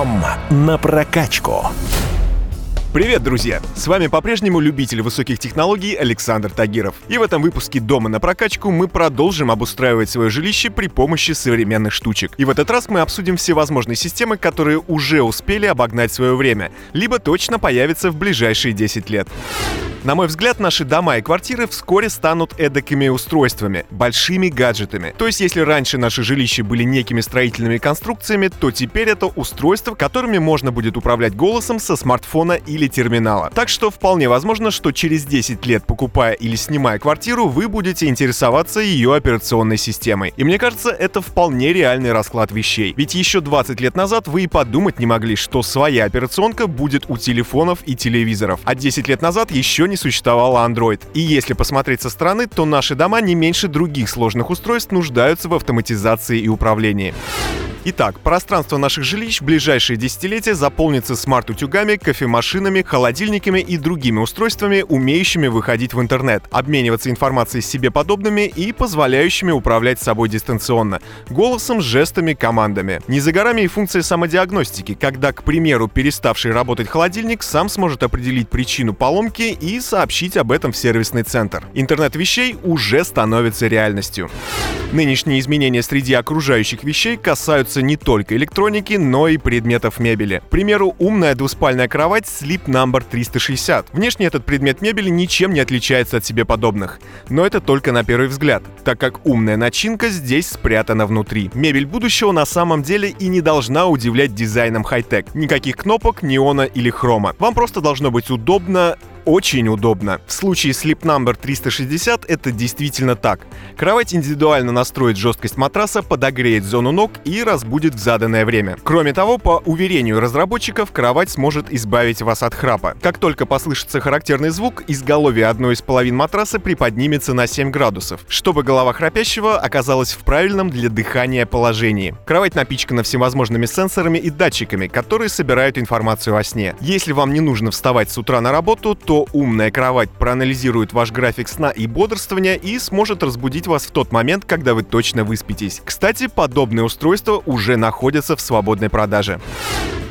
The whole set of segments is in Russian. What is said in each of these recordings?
Дом на прокачку. Привет, друзья! С вами по-прежнему любитель высоких технологий Александр Тагиров. И в этом выпуске «Дома на прокачку» мы продолжим обустраивать свое жилище при помощи современных штучек. И в этот раз мы обсудим все возможные системы, которые уже успели обогнать свое время, либо точно появятся в ближайшие 10 лет. На мой взгляд, наши дома и квартиры вскоре станут эдакими устройствами, большими гаджетами. То есть, если раньше наши жилища были некими строительными конструкциями, то теперь это устройства, которыми можно будет управлять голосом со смартфона или терминала. Так что вполне возможно, что через 10 лет, покупая или снимая квартиру, вы будете интересоваться ее операционной системой. И мне кажется, это вполне реальный расклад вещей. Ведь еще 20 лет назад вы и подумать не могли, что своя операционка будет у телефонов и телевизоров. А 10 лет назад еще не существовало Android. И если посмотреть со стороны, то наши дома не меньше других сложных устройств нуждаются в автоматизации и управлении. Итак, пространство наших жилищ в ближайшие десятилетия заполнится смарт-утюгами, кофемашинами, холодильниками и другими устройствами, умеющими выходить в интернет, обмениваться информацией с себе подобными и позволяющими управлять собой дистанционно, голосом, жестами, командами. Не за горами и функция самодиагностики, когда, к примеру, переставший работать холодильник сам сможет определить причину поломки и сообщить об этом в сервисный центр. Интернет вещей уже становится реальностью. Нынешние изменения среди окружающих вещей касаются не только электроники, но и предметов мебели. К примеру, умная двуспальная кровать Sleep Number 360. Внешне этот предмет мебели ничем не отличается от себе подобных. Но это только на первый взгляд, так как умная начинка здесь спрятана внутри. Мебель будущего на самом деле и не должна удивлять дизайном хай-тек. Никаких кнопок, неона или хрома. Вам просто должно быть удобно очень удобно. В случае Sleep Number 360 это действительно так. Кровать индивидуально настроит жесткость матраса, подогреет зону ног и разбудит в заданное время. Кроме того, по уверению разработчиков, кровать сможет избавить вас от храпа. Как только послышится характерный звук, изголовье одной из половин матраса приподнимется на 7 градусов, чтобы голова храпящего оказалась в правильном для дыхания положении. Кровать напичкана всевозможными сенсорами и датчиками, которые собирают информацию о сне. Если вам не нужно вставать с утра на работу, то умная кровать проанализирует ваш график сна и бодрствования и сможет разбудить вас в тот момент, когда вы точно выспитесь. Кстати, подобные устройства уже находятся в свободной продаже.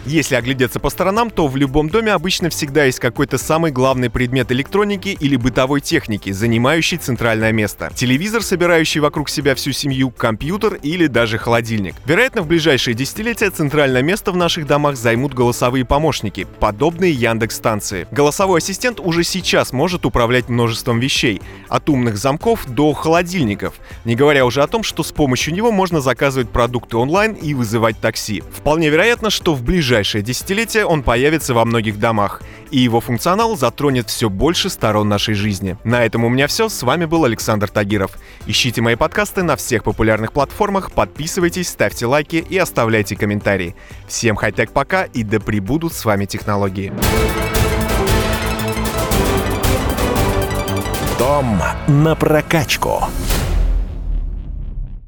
Если оглядеться по сторонам, то в любом доме обычно всегда есть какой-то самый главный предмет электроники или бытовой техники, занимающий центральное место. Телевизор, собирающий вокруг себя всю семью, компьютер или даже холодильник. Вероятно, в ближайшие десятилетия центральное место в наших домах займут голосовые помощники, подобные Яндекс-станции. Голосовой ассистент уже сейчас может управлять множеством вещей, от умных замков до холодильников, не говоря уже о том, что с помощью него можно заказывать продукты онлайн и вызывать такси. Вполне вероятно, что в ближайшие ближайшее десятилетие он появится во многих домах, и его функционал затронет все больше сторон нашей жизни. На этом у меня все. С вами был Александр Тагиров. Ищите мои подкасты на всех популярных платформах, подписывайтесь, ставьте лайки и оставляйте комментарии. Всем хай-тек пока и да пребудут с вами технологии. Дом на прокачку.